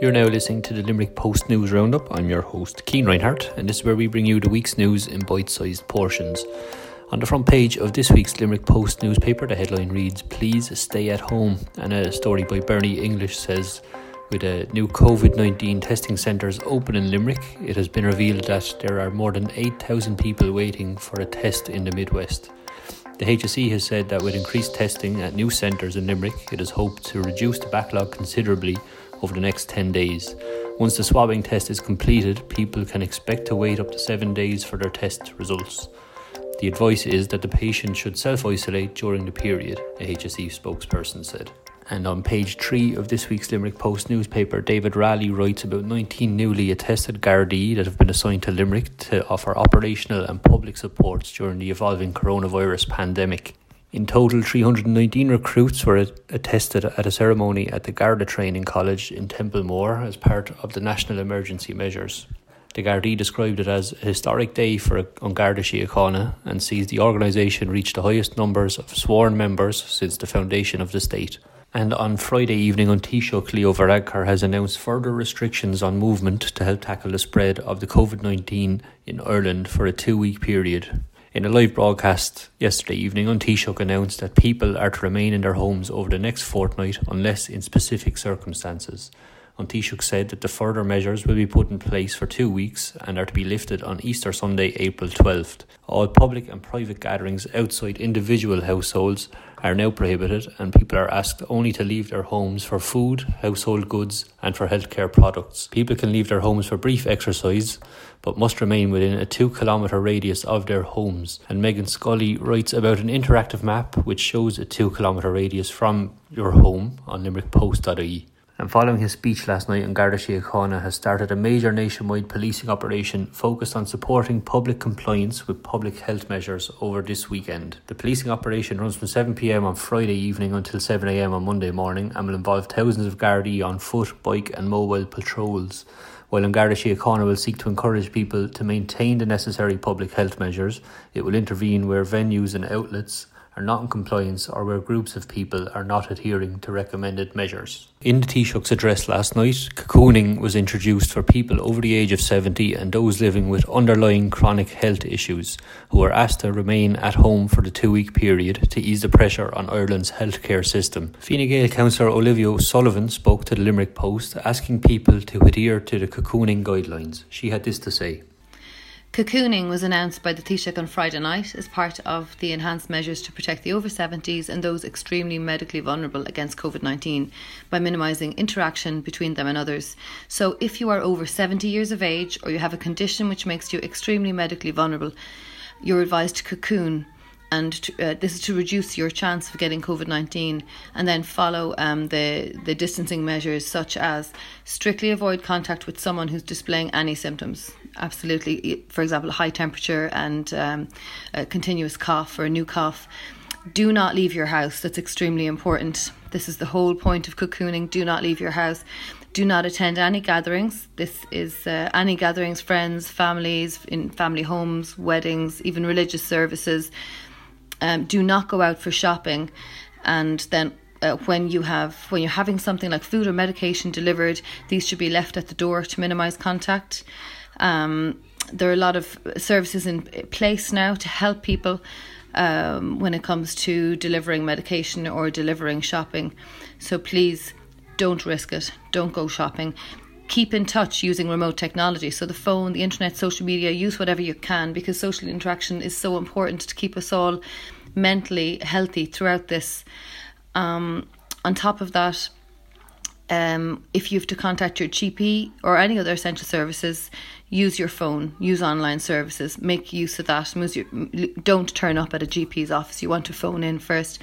You're now listening to the Limerick Post News Roundup. I'm your host, Cian Reinhardt, and this is where we bring you the week's news in bite sized portions. On the front page of this week's Limerick Post newspaper, the headline reads, Please stay at home. And a story by Bernie English says, with a new COVID 19 testing centres open in Limerick, it has been revealed that there are more than 8,000 people waiting for a test in the Midwest. The HSE has said that with increased testing at new centres in Limerick, it is hoped to reduce the backlog considerably over the next 10 days. Once the swabbing test is completed, people can expect to wait up to seven days for their test results. The advice is that the patient should self isolate during the period, a HSE spokesperson said. And on page 3 of this week's Limerick Post newspaper, David Raleigh writes about 19 newly attested Gardaí that have been assigned to Limerick to offer operational and public supports during the evolving coronavirus pandemic. In total, 319 recruits were attested at a ceremony at the Garda Training College in Templemore as part of the national emergency measures. The Gardaí described it as a historic day for Garda Síochána and sees the organisation reach the highest numbers of sworn members since the foundation of the state. And on Friday evening An Taoiseach, Leo Varadkar has announced further restrictions on movement to help tackle the spread of the COVID 19 in Ireland for a two week period. In a live broadcast yesterday evening, An Taoiseach announced that people are to remain in their homes over the next fortnight unless in specific circumstances. An Taoiseach said that the further measures will be put in place for two weeks and are to be lifted on Easter Sunday, April 12th. All public and private gatherings outside individual households are now prohibited, and people are asked only to leave their homes for food, household goods, and for healthcare products. People can leave their homes for brief exercise, but must remain within a two kilometre radius of their homes. And Megan Scully writes about an interactive map which shows a two kilometre radius from your home on limerickpost.ie. And following his speech last night, Garda Síochána has started a major nationwide policing operation focused on supporting public compliance with public health measures over this weekend. The policing operation runs from 7pm on Friday evening until 7am on Monday morning and will involve thousands of Gardaí on foot, bike and mobile patrols. While An Garda Síochána will seek to encourage people to maintain the necessary public health measures, it will intervene where venues and outlets are not in compliance or where groups of people are not adhering to recommended measures. In the Taoiseach's address last night, cocooning was introduced for people over the age of 70 and those living with underlying chronic health issues who are asked to remain at home for the two week period to ease the pressure on Ireland's healthcare system. Fine Gael councillor Olivia O'Sullivan spoke to the Limerick Post asking people to adhere to the cocooning guidelines. She had this to say. Cocooning was announced by the Taoiseach on Friday night as part of the enhanced measures to protect the over 70s and those extremely medically vulnerable against COVID 19 by minimising interaction between them and others. So, if you are over 70 years of age or you have a condition which makes you extremely medically vulnerable, you're advised to cocoon and to, uh, this is to reduce your chance of getting COVID nineteen, and then follow um, the the distancing measures such as strictly avoid contact with someone who's displaying any symptoms. Absolutely, for example, high temperature and um, a continuous cough or a new cough. Do not leave your house. That's extremely important. This is the whole point of cocooning. Do not leave your house. Do not attend any gatherings. This is uh, any gatherings, friends, families, in family homes, weddings, even religious services um, do not go out for shopping. And then uh, when you have when you're having something like food or medication delivered these should be left at the door to minimize contact. Um, there are a lot of services in place now to help people um, when it comes to delivering medication or delivering shopping. So please don't risk it. Don't go shopping. Keep in touch using remote technology. So, the phone, the internet, social media, use whatever you can because social interaction is so important to keep us all mentally healthy throughout this. Um, on top of that, um, if you have to contact your GP or any other essential services, use your phone, use online services, make use of that. Don't turn up at a GP's office. You want to phone in first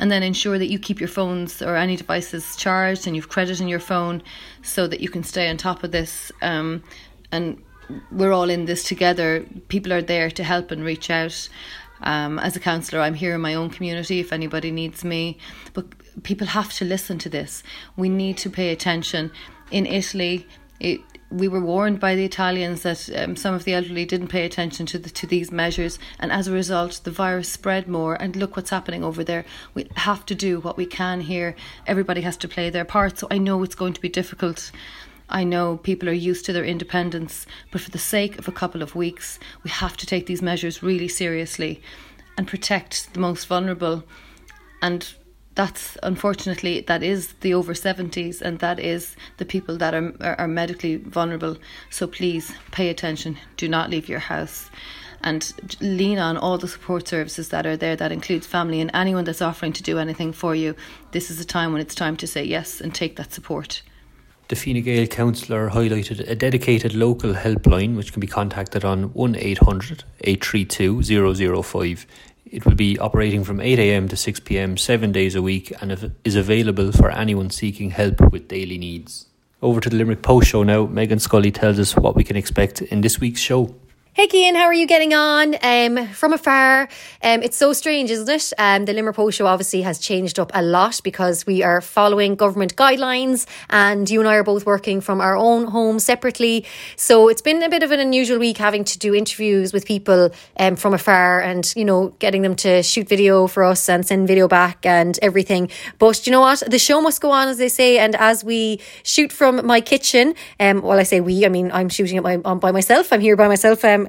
and then ensure that you keep your phones or any devices charged and you've credit in your phone so that you can stay on top of this um, and we're all in this together people are there to help and reach out um, as a counsellor i'm here in my own community if anybody needs me but people have to listen to this we need to pay attention in italy it we were warned by the Italians that um, some of the elderly didn't pay attention to the, to these measures, and as a result, the virus spread more. And look what's happening over there. We have to do what we can here. Everybody has to play their part. So I know it's going to be difficult. I know people are used to their independence, but for the sake of a couple of weeks, we have to take these measures really seriously and protect the most vulnerable. And that's unfortunately that is the over 70s and that is the people that are, are, are medically vulnerable. So please pay attention. Do not leave your house. And lean on all the support services that are there. That includes family and anyone that's offering to do anything for you. This is a time when it's time to say yes and take that support the Fine Gael councillor highlighted a dedicated local helpline which can be contacted on 1800 832 005 it will be operating from 8am to 6pm seven days a week and is available for anyone seeking help with daily needs. Over to the Limerick Post show now. Megan Scully tells us what we can expect in this week's show. Hey Cian, how are you getting on? Um, from afar, um, it's so strange, isn't it? Um, the Limerick show obviously has changed up a lot because we are following government guidelines, and you and I are both working from our own homes separately. So it's been a bit of an unusual week having to do interviews with people um, from afar, and you know, getting them to shoot video for us and send video back and everything. But you know what? The show must go on, as they say, and as we shoot from my kitchen, um, well, I say we, I mean I'm shooting it by, by myself. I'm here by myself. Um,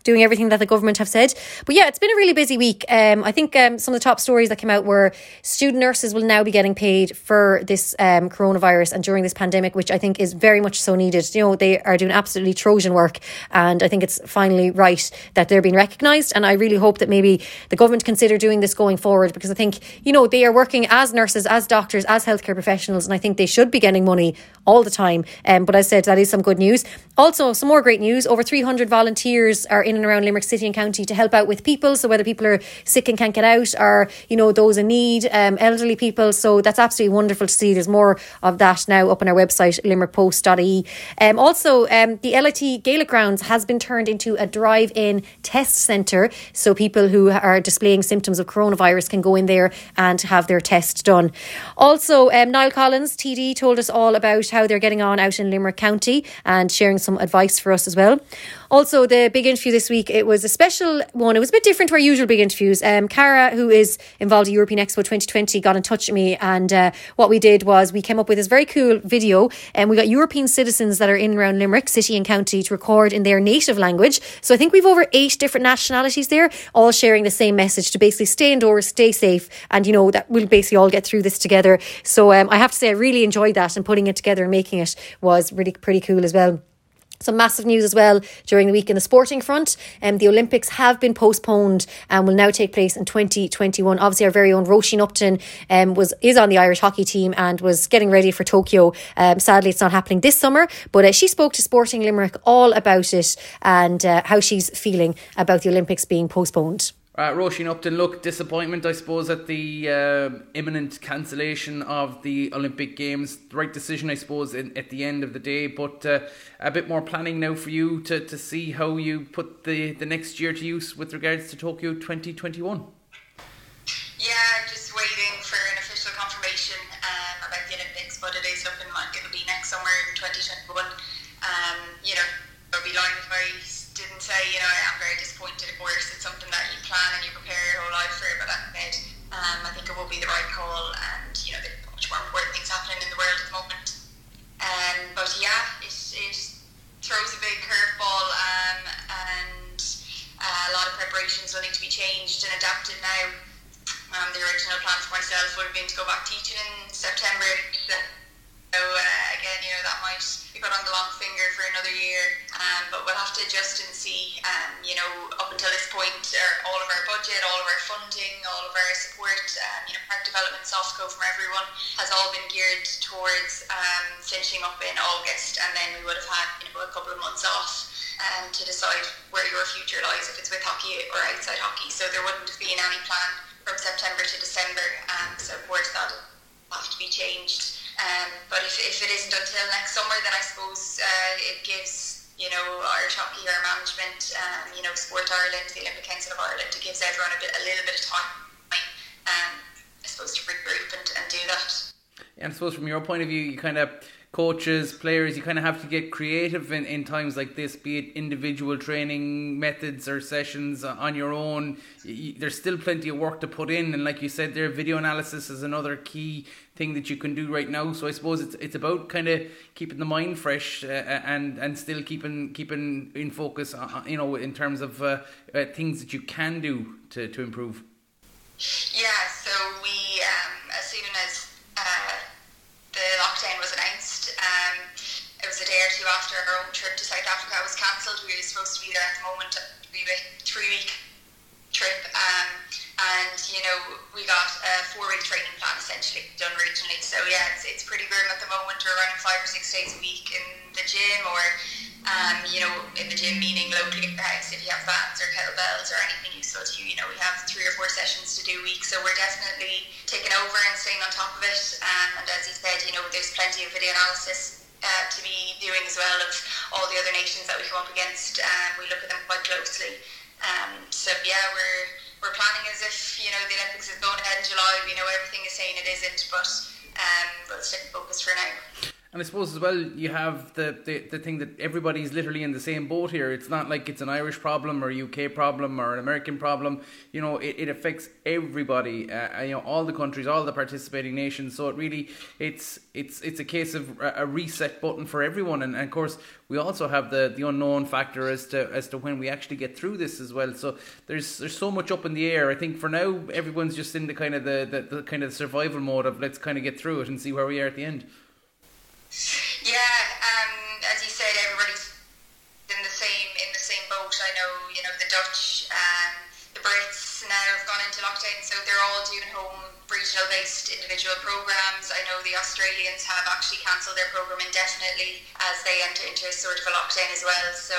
doing everything that the government have said. But yeah, it's been a really busy week. Um, I think um, some of the top stories that came out were student nurses will now be getting paid for this um, coronavirus and during this pandemic, which I think is very much so needed. You know, they are doing absolutely Trojan work, and I think it's finally right that they're being recognised. And I really hope that maybe the government consider doing this going forward because I think you know they are working as nurses, as doctors, as healthcare professionals, and I think they should be getting money all the time. Um, but I said that is some good news. Also, some more great news: over three hundred volunteers are in and around Limerick City and County to help out with people. So whether people are sick and can't get out or, you know, those in need, um, elderly people. So that's absolutely wonderful to see. There's more of that now up on our website, limerickpost.ie. Um, also, um, the LIT Gaelic Grounds has been turned into a drive-in test centre. So people who are displaying symptoms of coronavirus can go in there and have their test done. Also, um, Niall Collins, TD, told us all about how they're getting on out in Limerick County and sharing some advice for us as well. Also, the big interview this week, it was a special one. It was a bit different to our usual big interviews. Um, Cara, who is involved in European Expo 2020, got in touch with me. And uh, what we did was we came up with this very cool video. And we got European citizens that are in around Limerick, city and county, to record in their native language. So I think we've over eight different nationalities there, all sharing the same message to basically stay indoors, stay safe. And, you know, that we'll basically all get through this together. So um, I have to say, I really enjoyed that. And putting it together and making it was really pretty cool as well. Some massive news as well during the week in the sporting front. Um, the Olympics have been postponed and will now take place in 2021. Obviously, our very own Roisin Upton um, was is on the Irish hockey team and was getting ready for Tokyo. Um, sadly, it's not happening this summer, but uh, she spoke to Sporting Limerick all about it and uh, how she's feeling about the Olympics being postponed. Uh, Roisin Upton, look, disappointment, I suppose, at the uh, imminent cancellation of the Olympic Games. The right decision, I suppose, in, at the end of the day, but uh, a bit more planning now for you to, to see how you put the, the next year to use with regards to Tokyo 2021. Yeah, just waiting for an official confirmation um, about the Olympics, but it is looking like it'll be next summer in 2021. Um, you know, it'll be lying if Didn't say, you know, I'm very disappointed, of course. It's something that you plan and you prepare your whole life for, but like I um, I think it will be the right call, and, you know, there's much more important things happening in the world at the moment. Um, but yeah, it, it throws a big curveball, um, and uh, a lot of preparations will need to be changed and adapted now. Um, the original plan for myself would have been to go back teaching in September. So uh, again, you know, that might be put on the long finger for another year, um, but we'll have to adjust and see. Um, you know, up until this point, all of our budget, all of our funding, all of our support, um, you know, park development, softco from everyone has all been geared towards um, finishing up in August, and then we would have had you know a couple of months off. Um, to decide where your future lies, if it's with hockey or outside hockey. So there wouldn't have been any plan from September to December. Um, so of course that'll have to be changed. Um, but if, if it isn't until next summer, then I suppose uh, it gives you know Irish hockey, our management, um, you know Sport Ireland, the Olympic Council of Ireland, it gives everyone a, bit, a little bit of time, um, I suppose, to regroup and, and do that. And I suppose from your point of view, you kind of coaches, players, you kind of have to get creative in, in times like this, be it individual training methods or sessions on your own. There's still plenty of work to put in, and like you said, there video analysis is another key thing that you can do right now. So I suppose it's it's about kind of keeping the mind fresh uh, and and still keeping keeping in focus, uh, you know, in terms of uh, uh, things that you can do to to improve. Yeah. So we, um, as soon as uh, the lockdown was announced. Um, it was a day or two after our own trip to South Africa was cancelled. We were supposed to be there at the moment. We a three week trip. Um, and, you know, we got a four week training plan essentially done originally. So, yeah, it's, it's pretty grim at the moment. We're running five or six days a week in the gym or, um, you know, in the gym, meaning locally at the house, if you have bands or kettlebells or anything useful to you, you know, we have three or four sessions to do a week. So, we're definitely taking over and staying on top of it. Um, and as you said, you know, there's plenty of video analysis uh, to be doing as well of all the other nations that we come up against. Um, we look at them quite closely. Um, so yeah, we're we're planning as if you know the Olympics is going ahead in July. We know everything is saying it isn't, but um, we'll stick focus for now. And I suppose as well, you have the, the, the thing that everybody's literally in the same boat here. It's not like it's an Irish problem or a UK problem or an American problem. You know, it, it affects everybody. Uh, you know, all the countries, all the participating nations. So it really, it's it's it's a case of a reset button for everyone. And, and of course, we also have the, the unknown factor as to as to when we actually get through this as well. So there's there's so much up in the air. I think for now, everyone's just in the kind of the, the, the kind of survival mode of let's kind of get through it and see where we are at the end. Yeah, um, as you said, everybody's in the same in the same boat. I know, you know, the Dutch, um, the Brits now have gone into lockdown, so they're all doing home regional-based individual programs. I know the Australians have actually cancelled their program indefinitely as they enter into a sort of a lockdown as well. So.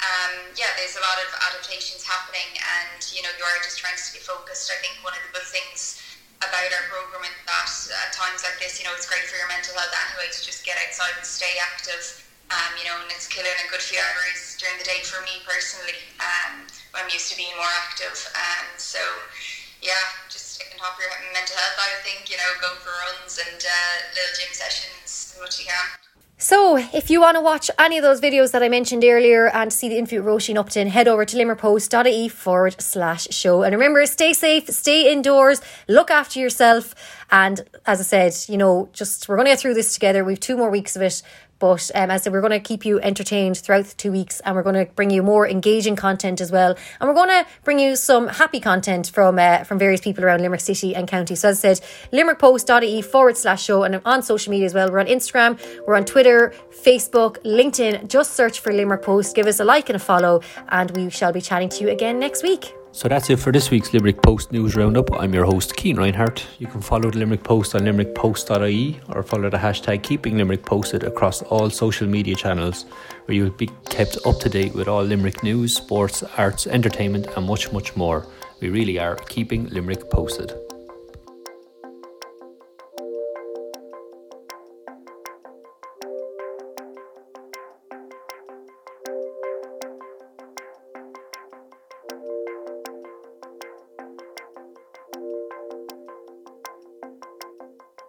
Um, yeah, there's a lot of adaptations happening, and you know you are just trying to stay focused. I think one of the good things about our program and that at times like this, you know, it's great for your mental health anyway to just get outside and stay active. Um, you know, and it's killing a good few hours during the day for me personally. Um, I'm used to being more active, and um, so yeah, just on top of your mental health. I think you know, go for runs and uh, little gym sessions as much as you can. So, if you want to watch any of those videos that I mentioned earlier and see the interview with Roisin Upton, head over to limerickpost.ie forward slash show. And remember, stay safe, stay indoors, look after yourself. And as I said, you know, just we're going to get through this together. We've two more weeks of it. But um, as I said, we're going to keep you entertained throughout the two weeks and we're going to bring you more engaging content as well. And we're going to bring you some happy content from uh, from various people around Limerick City and County. So as I said, limerickpost.ie forward slash show and on social media as well. We're on Instagram, we're on Twitter, Facebook, LinkedIn. Just search for Limerick Post. Give us a like and a follow and we shall be chatting to you again next week. So that's it for this week's Limerick Post News Roundup. I'm your host, Cian Reinhardt. You can follow the Limerick Post on limerickpost.ie or follow the hashtag Keeping Limerick Posted across all social media channels, where you will be kept up to date with all Limerick news, sports, arts, entertainment, and much, much more. We really are keeping Limerick posted.